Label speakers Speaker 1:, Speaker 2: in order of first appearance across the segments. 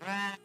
Speaker 1: Right.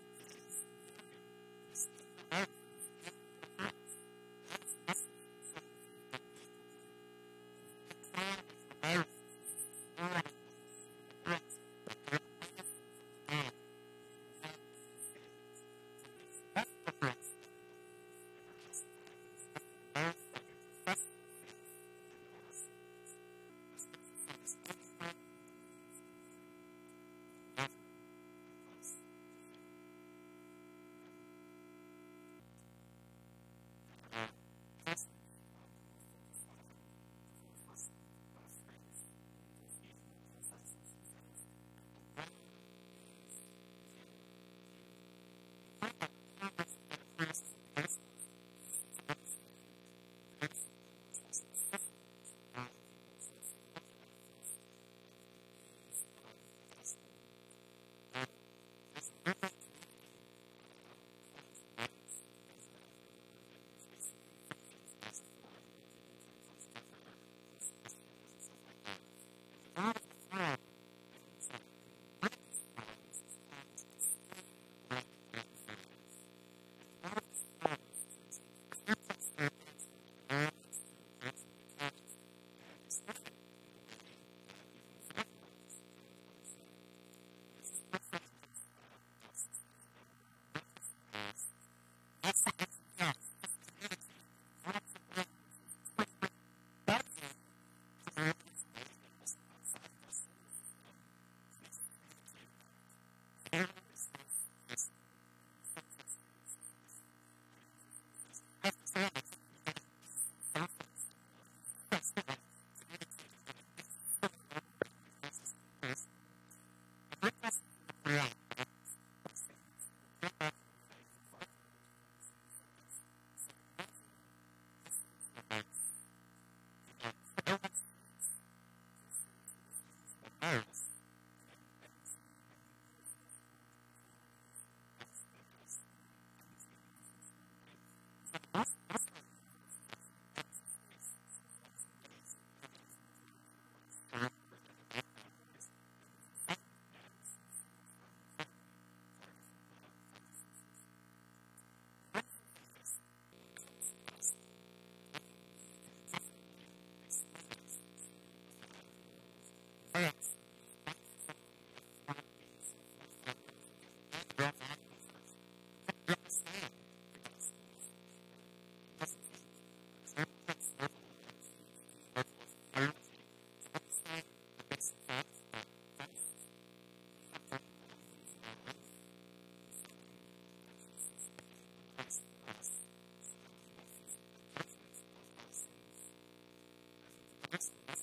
Speaker 1: Thank you.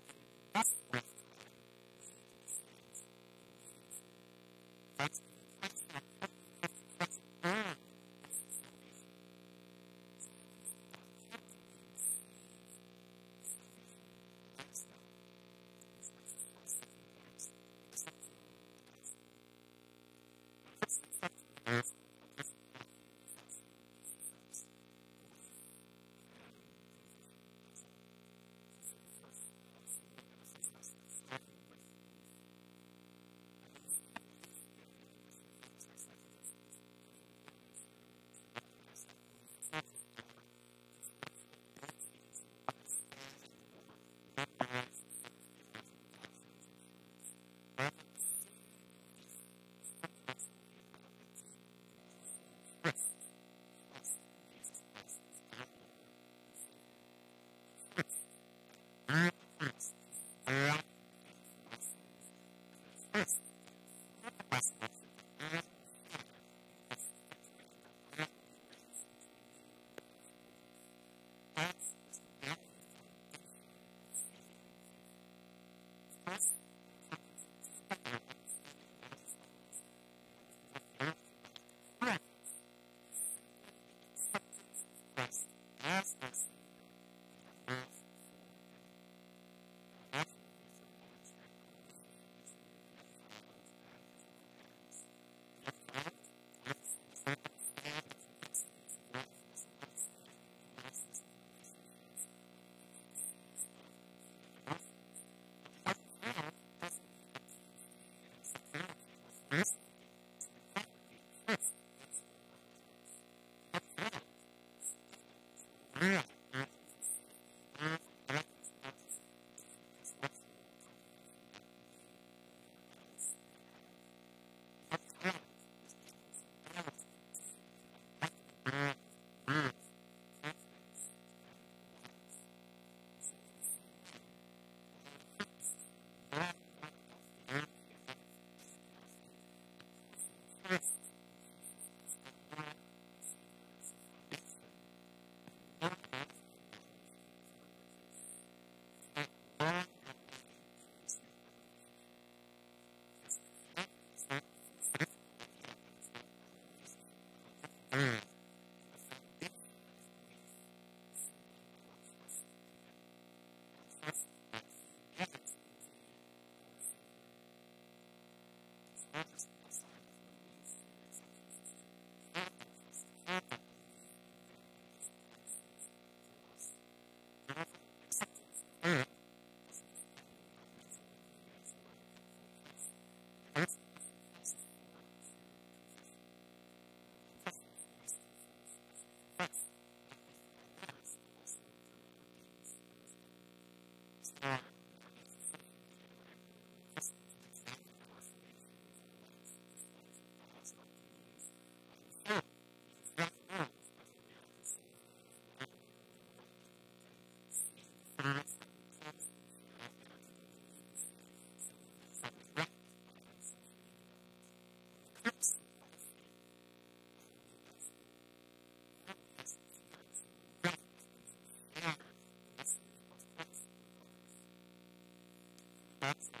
Speaker 1: podcast. us. Mm-hmm. that's